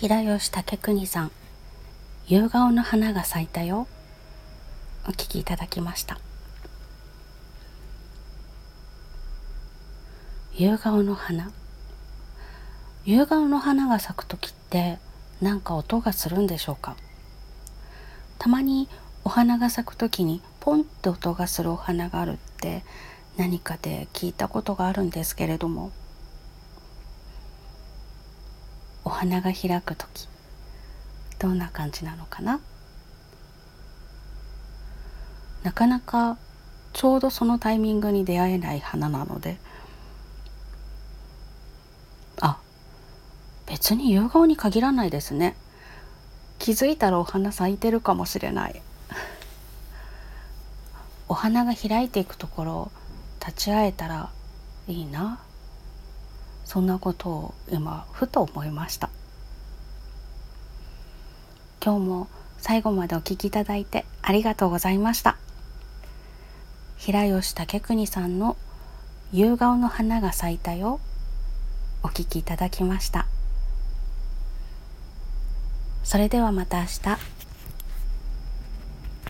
平吉武邦さん「夕顔の花が咲いたよ」お聴きいただきました。夕顔の花。夕顔の花が咲く時って何か音がするんでしょうか？たまにお花が咲く時にポンって音がするお花があるって何かで聞いたことがあるんですけれども。お花が開く時どんな感じなのかな？なかなかちょうどそのタイミングに出会えない花なのであ別に夕顔に限らないですね。気づいたらお花咲いてるかもしれない。お花が開いていくところ立ち会えたらいいな。そんなことを今ふと思いました。今日も最後までお聴きいただいてありがとうございました。平吉武邦さんの「夕顔の花が咲いたよ」お聴きいただきました。それではまた明日。